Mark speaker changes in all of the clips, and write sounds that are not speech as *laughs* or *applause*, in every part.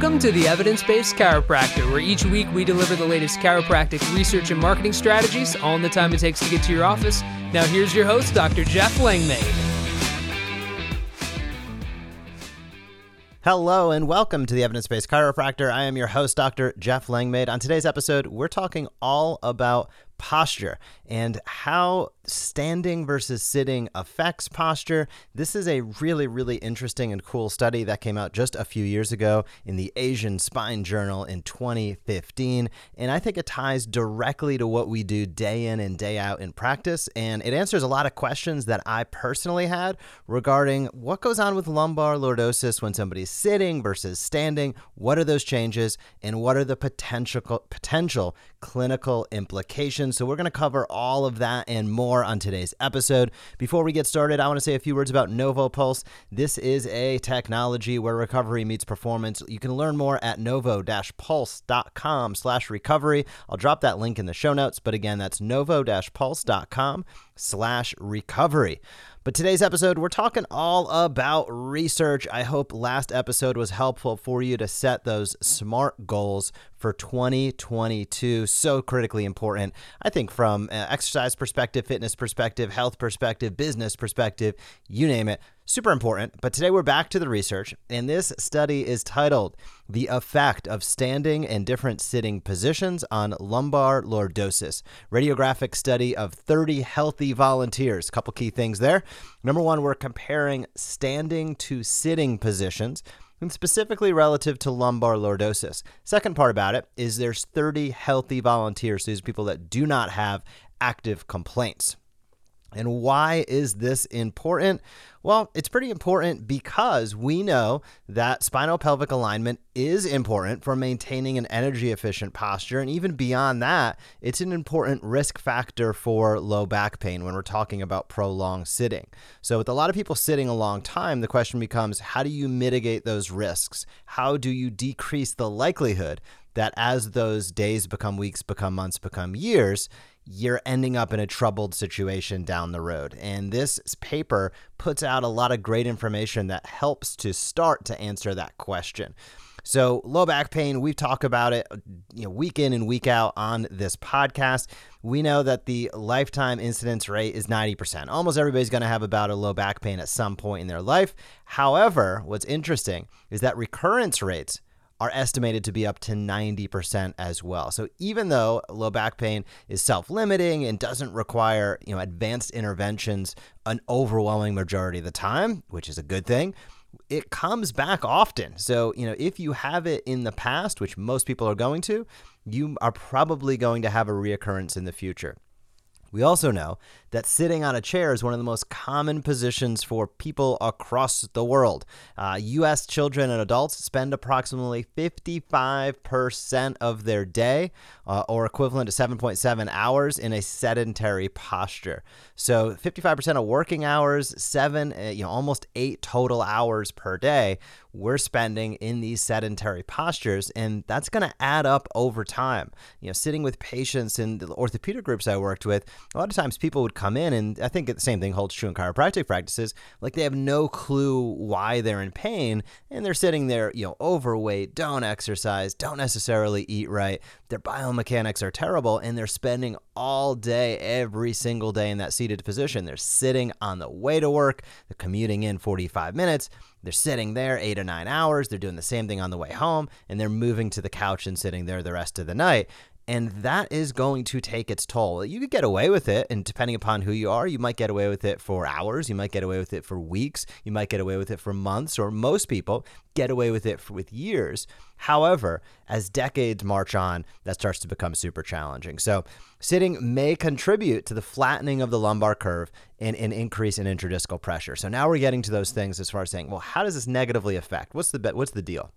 Speaker 1: Welcome to the Evidence Based Chiropractor, where each week we deliver the latest chiropractic research and marketing strategies, all in the time it takes to get to your office. Now, here's your host, Dr. Jeff Langmaid.
Speaker 2: Hello and welcome to the Evidence Based Chiropractor. I am your host, Dr. Jeff Langmaid. On today's episode, we're talking all about posture and how standing versus sitting affects posture. This is a really, really interesting and cool study that came out just a few years ago in the Asian Spine Journal in 2015. And I think it ties directly to what we do day in and day out in practice. And it answers a lot of questions that I personally had regarding what goes on with lumbar lordosis when somebody's sitting versus standing. What are those changes? And what are the potential potential clinical implications? So we're going to cover all of that and more on today's episode. Before we get started, I want to say a few words about NovoPulse. This is a technology where recovery meets performance. You can learn more at novo-pulse.com slash recovery. I'll drop that link in the show notes, but again, that's novo-pulse.com slash recovery. But today's episode, we're talking all about research. I hope last episode was helpful for you to set those SMART goals for 2022. So critically important, I think, from uh, exercise perspective, fitness perspective, health perspective, business perspective, you name it super important. But today we're back to the research, and this study is titled The Effect of Standing and Different Sitting Positions on Lumbar Lordosis. Radiographic study of 30 healthy volunteers. Couple key things there. Number one, we're comparing standing to sitting positions and specifically relative to lumbar lordosis. Second part about it is there's 30 healthy volunteers, these people that do not have active complaints. And why is this important? Well, it's pretty important because we know that spinal pelvic alignment is important for maintaining an energy efficient posture. And even beyond that, it's an important risk factor for low back pain when we're talking about prolonged sitting. So, with a lot of people sitting a long time, the question becomes how do you mitigate those risks? How do you decrease the likelihood that as those days become weeks, become months, become years, you're ending up in a troubled situation down the road. And this paper puts out a lot of great information that helps to start to answer that question. So, low back pain, we talk about it you know, week in and week out on this podcast. We know that the lifetime incidence rate is 90%. Almost everybody's going to have about a low back pain at some point in their life. However, what's interesting is that recurrence rates are estimated to be up to 90% as well. So even though low back pain is self-limiting and doesn't require, you know, advanced interventions an overwhelming majority of the time, which is a good thing, it comes back often. So, you know, if you have it in the past, which most people are going to, you are probably going to have a reoccurrence in the future. We also know that sitting on a chair is one of the most common positions for people across the world. Uh, U.S. children and adults spend approximately 55% of their day, uh, or equivalent to 7.7 hours, in a sedentary posture. So 55% of working hours, seven, uh, you know, almost eight total hours per day, we're spending in these sedentary postures, and that's going to add up over time. You know, sitting with patients in the orthopedic groups I worked with, a lot of times people would come in, and I think the same thing holds true in chiropractic practices. Like they have no clue why they're in pain, and they're sitting there, you know, overweight, don't exercise, don't necessarily eat right. Their biomechanics are terrible, and they're spending all day, every single day in that seated position. They're sitting on the way to work, they're commuting in 45 minutes they're sitting there eight or nine hours. They're doing the same thing on the way home, and they're moving to the couch and sitting there the rest of the night. And that is going to take its toll. You could get away with it, and depending upon who you are, you might get away with it for hours. You might get away with it for weeks. You might get away with it for months, or most people get away with it for, with years. However, as decades march on, that starts to become super challenging. So, sitting may contribute to the flattening of the lumbar curve and an increase in intradiscal pressure. So now we're getting to those things as far as saying, well, how does this negatively affect? What's the what's the deal?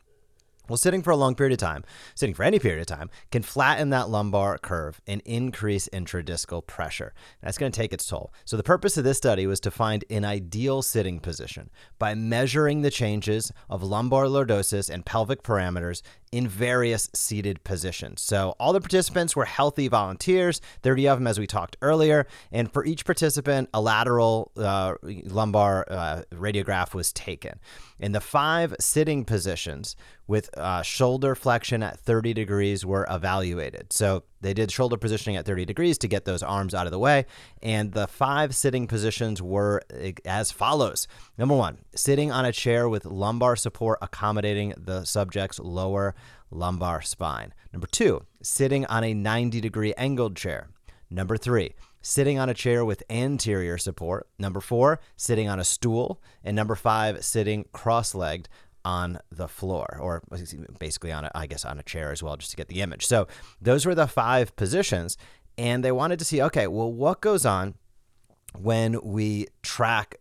Speaker 2: Well, sitting for a long period of time, sitting for any period of time, can flatten that lumbar curve and increase intradiscal pressure. That's going to take its toll. So, the purpose of this study was to find an ideal sitting position by measuring the changes of lumbar lordosis and pelvic parameters in various seated positions. So all the participants were healthy volunteers, 30 of them, as we talked earlier. And for each participant, a lateral uh, lumbar uh, radiograph was taken. In the five sitting positions with uh, shoulder flexion at 30 degrees were evaluated. So they did shoulder positioning at 30 degrees to get those arms out of the way. And the five sitting positions were as follows Number one, sitting on a chair with lumbar support accommodating the subject's lower lumbar spine. Number two, sitting on a 90 degree angled chair. Number three, sitting on a chair with anterior support. Number four, sitting on a stool. And number five, sitting cross legged on the floor or basically on a, I guess on a chair as well just to get the image. So those were the five positions and they wanted to see okay, well what goes on when we track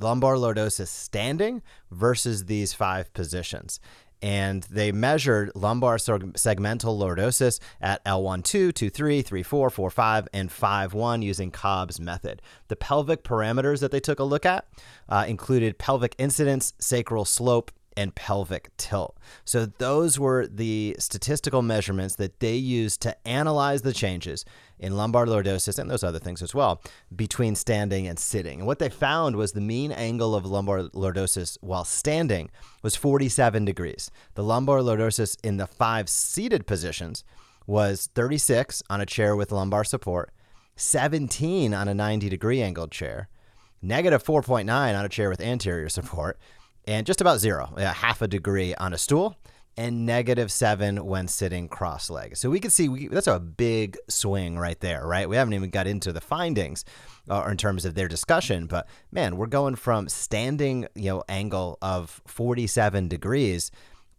Speaker 2: lumbar lordosis standing versus these five positions and they measured lumbar segmental lordosis at L1, 2, 2, 3, 3, 4, 4, 5, and 5, 1 using Cobb's method. The pelvic parameters that they took a look at uh, included pelvic incidence, sacral slope, and pelvic tilt. So, those were the statistical measurements that they used to analyze the changes in lumbar lordosis and those other things as well between standing and sitting. And what they found was the mean angle of lumbar lordosis while standing was 47 degrees. The lumbar lordosis in the five seated positions was 36 on a chair with lumbar support, 17 on a 90 degree angled chair, negative 4.9 on a chair with anterior support, and just about zero, half a degree on a stool, and negative seven when sitting cross legged. So we can see we, that's a big swing right there, right? We haven't even got into the findings uh, in terms of their discussion, but man, we're going from standing, you know, angle of 47 degrees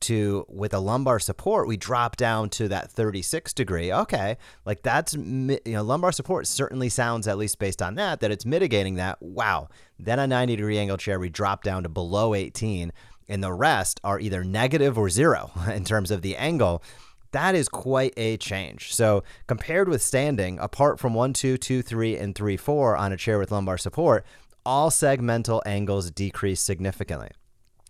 Speaker 2: to with a lumbar support we drop down to that 36 degree okay like that's you know lumbar support certainly sounds at least based on that that it's mitigating that wow then a 90 degree angle chair we drop down to below 18 and the rest are either negative or zero *laughs* in terms of the angle, that is quite a change. So, compared with standing, apart from 1, 2, 2, 3, and 3, 4 on a chair with lumbar support, all segmental angles decrease significantly.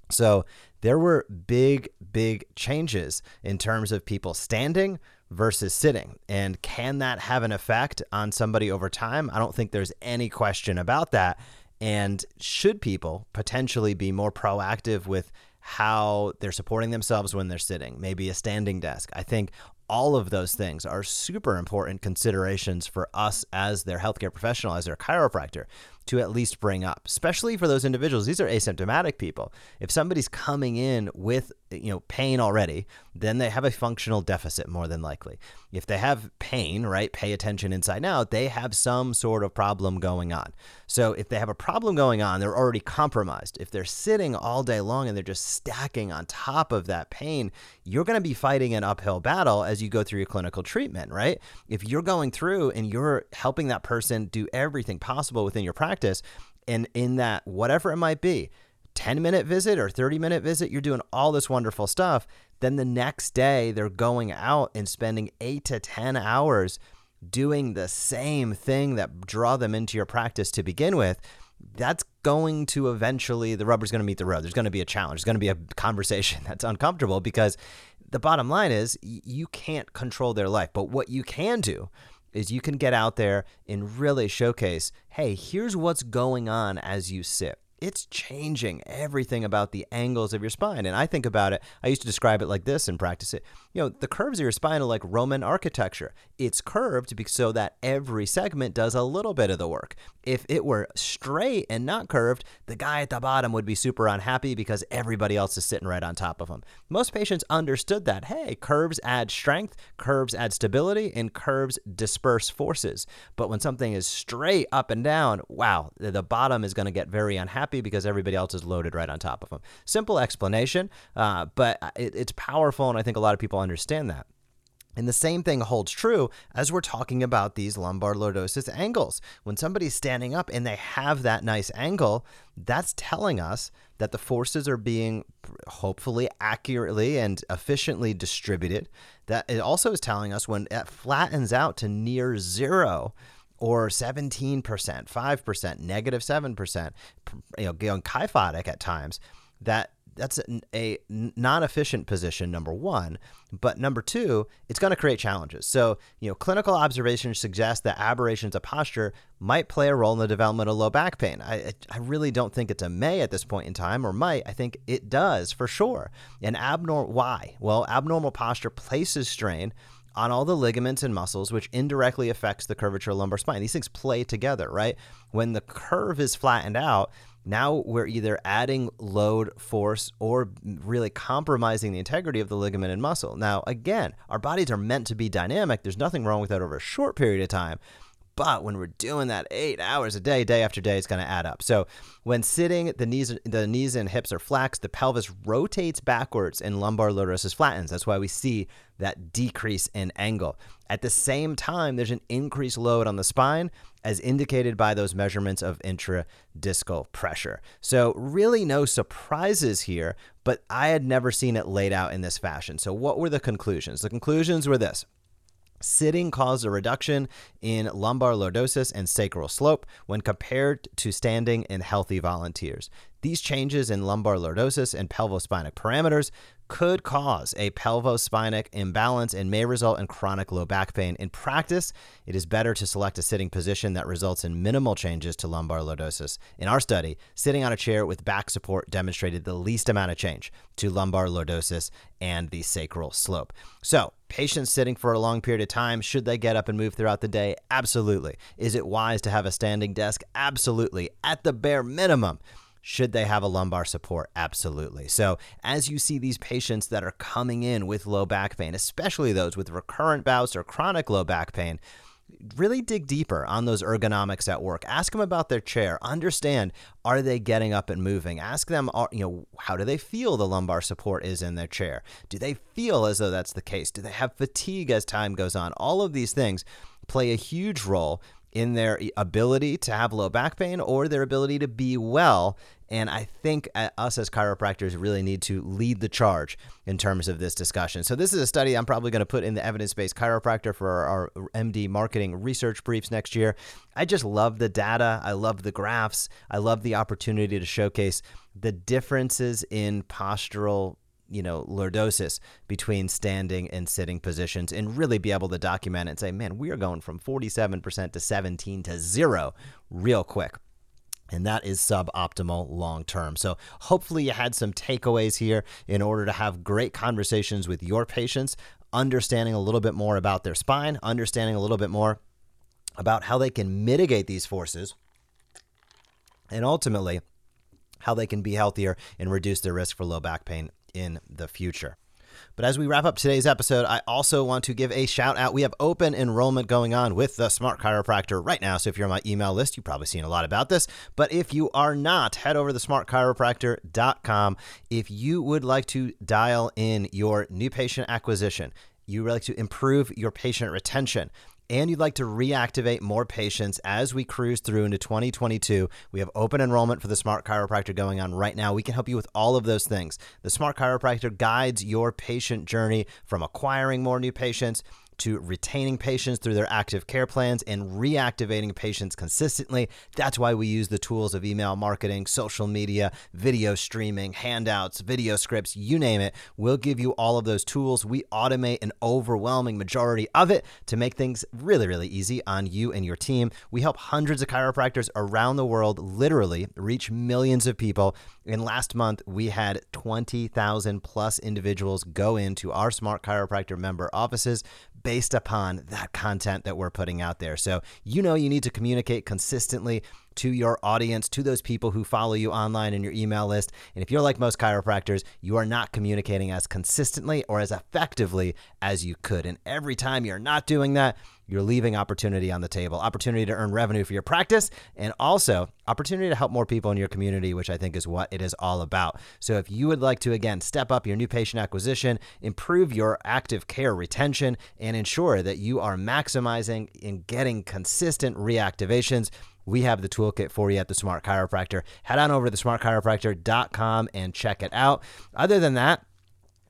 Speaker 2: So, there were big, big changes in terms of people standing versus sitting. And can that have an effect on somebody over time? I don't think there's any question about that. And should people potentially be more proactive with how they're supporting themselves when they're sitting, maybe a standing desk? I think all of those things are super important considerations for us as their healthcare professional, as their chiropractor to at least bring up, especially for those individuals. These are asymptomatic people. If somebody's coming in with you know pain already, then they have a functional deficit more than likely. If they have pain, right, pay attention inside out, they have some sort of problem going on. So if they have a problem going on, they're already compromised. If they're sitting all day long and they're just stacking on top of that pain, you're going to be fighting an uphill battle as you go through your clinical treatment, right? If you're going through and you're helping that person do everything possible within your practice practice. And in that, whatever it might be, 10 minute visit or 30 minute visit, you're doing all this wonderful stuff. Then the next day, they're going out and spending eight to 10 hours doing the same thing that draw them into your practice to begin with. That's going to eventually, the rubber's going to meet the road. There's going to be a challenge. There's going to be a conversation *laughs* that's uncomfortable because the bottom line is you can't control their life. But what you can do is you can get out there and really showcase hey, here's what's going on as you sit it's changing everything about the angles of your spine. And I think about it, I used to describe it like this and practice it. You know, the curves of your spine are like Roman architecture. It's curved so that every segment does a little bit of the work. If it were straight and not curved, the guy at the bottom would be super unhappy because everybody else is sitting right on top of him. Most patients understood that, hey, curves add strength, curves add stability, and curves disperse forces. But when something is straight up and down, wow, the bottom is going to get very unhappy happy because everybody else is loaded right on top of them. Simple explanation, uh, but it, it's powerful, and I think a lot of people understand that. And the same thing holds true as we're talking about these lumbar lordosis angles. When somebody's standing up and they have that nice angle, that's telling us that the forces are being hopefully accurately and efficiently distributed. That it also is telling us when it flattens out to near zero, or 17%, 5%, negative 7%, you know, going kyphotic at times, that that's a, non-efficient position number one. But number two it's going to create challenges. So you know clinical observations suggest that aberrations of posture might play a role in the development of low back pain. I, I really don't think it's a may at this point in time or might. I think it does for sure. And abnormal why? Well abnormal posture places strain on all the ligaments and muscles, which indirectly affects the curvature of lumbar spine. These things play together, right? When the curve is flattened out, now we're either adding load, force, or really compromising the integrity of the ligament and muscle. Now, again, our bodies are meant to be dynamic. There's nothing wrong with that over a short period of time. But when we're doing that eight hours a day, day after day, it's going to add up. So when sitting, the knees, the knees and hips are flexed, the pelvis rotates backwards, and lumbar lordosis flattens. That's why we see that decrease in angle. At the same time, there's an increased load on the spine, as indicated by those measurements of intradiscal pressure. So, really, no surprises here, but I had never seen it laid out in this fashion. So, what were the conclusions? The conclusions were this Sitting caused a reduction in lumbar lordosis and sacral slope when compared to standing in healthy volunteers. These changes in lumbar lordosis and pelvospinic parameters could cause a pelvospinic imbalance and may result in chronic low back pain. In practice, it is better to select a sitting position that results in minimal changes to lumbar lordosis. In our study, sitting on a chair with back support demonstrated the least amount of change to lumbar lordosis and the sacral slope. So, patients sitting for a long period of time, should they get up and move throughout the day? Absolutely. Is it wise to have a standing desk? Absolutely. At the bare minimum, should they have a lumbar support? Absolutely. So, as you see these patients that are coming in with low back pain, especially those with recurrent bouts or chronic low back pain, really dig deeper on those ergonomics at work. Ask them about their chair. Understand are they getting up and moving? Ask them, you know, how do they feel the lumbar support is in their chair? Do they feel as though that's the case? Do they have fatigue as time goes on? All of these things play a huge role in their ability to have low back pain or their ability to be well. And I think uh, us as chiropractors really need to lead the charge in terms of this discussion. So, this is a study I'm probably going to put in the evidence based chiropractor for our, our, MD marketing research briefs next year. I just love the data. I love the graphs. I love the opportunity to showcase the differences in postural you know, lordosis between standing and sitting positions and really be able to document it and say, man, we are going from 47% to 17 to zero real quick. And that is suboptimal long term. So, hopefully, you had some takeaways here in order to have great conversations with your patients, understanding a little bit more about their spine, understanding a little bit more about how they can mitigate these forces, and ultimately, how they can be healthier and reduce their risk for low back pain in the future. But as we wrap up today's episode, I also want to give a shout out. We have open enrollment going on with the Smart Chiropractor right now. So if you're on my email list, you've probably seen a lot about this. But if you are not, head over to smartchiropractor.com. If you would like to dial in your new patient acquisition, you would like to improve your patient retention, and you'd like to reactivate more patients as we cruise through into 2022, we have open enrollment for the Smart Chiropractor going on right now. We can help you with all of those things. The Smart Chiropractor guides your patient journey from acquiring more new patients to retaining patients through their active care plans and reactivating patients consistently. That's why we use the tools of email marketing, social media, video streaming, handouts, video scripts, you name it. We'll give you all of those tools. We automate an overwhelming majority of it to make things really, really easy on you and your team. We help hundreds of chiropractors around the world literally reach millions of people. And last month, we had 20,000 plus individuals go into our Smart Chiropractor member offices based upon that content that we're putting out there. So, you know, you need to communicate consistently to your audience, to those people who follow you online in your email list. And if you're like most chiropractors, you are not communicating as consistently or as effectively as you could. And every time you're not doing that, you're leaving opportunity on the table, opportunity to earn revenue for your practice, and also opportunity to help more people in your community, which I think is what it is all about. So, if you would like to, again, step up your new patient acquisition, improve your active care retention, and ensure that you are maximizing and getting consistent reactivations, we have the toolkit for you at the Smart Chiropractor. Head on over to the smartchiropractor.com and check it out. Other than that,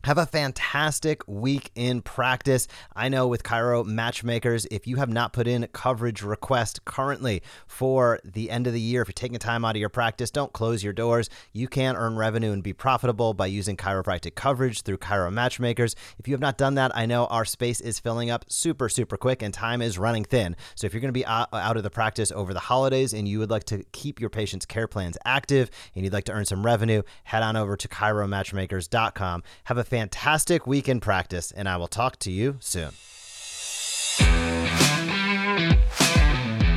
Speaker 2: Have a fantastic week in practice. I know with Chiro Matchmakers, if you have not put in coverage request currently for the end of the year, if you're taking time out of your practice, don't close your doors. You can earn revenue and be profitable by using chiropractic coverage through Chiro Matchmakers. If you have not done that, I know our space is filling up super, super quick and time is running thin. So if you're going to be out of the practice over the holidays and you would like to keep your patients' care plans active and you'd like to earn some revenue, head on over to chiromatchmakers.com. Have a fantastic week in practice, and I will talk to you soon.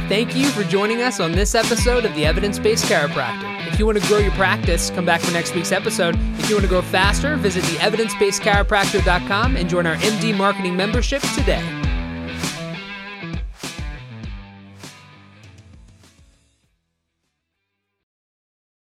Speaker 1: Thank you for joining us on this episode of the Evidence Based Chiropractor. If you want to grow your practice, come back for next week's episode. If you want to grow faster, visit the evidencebasedchiropractor.com and join our MD marketing membership today.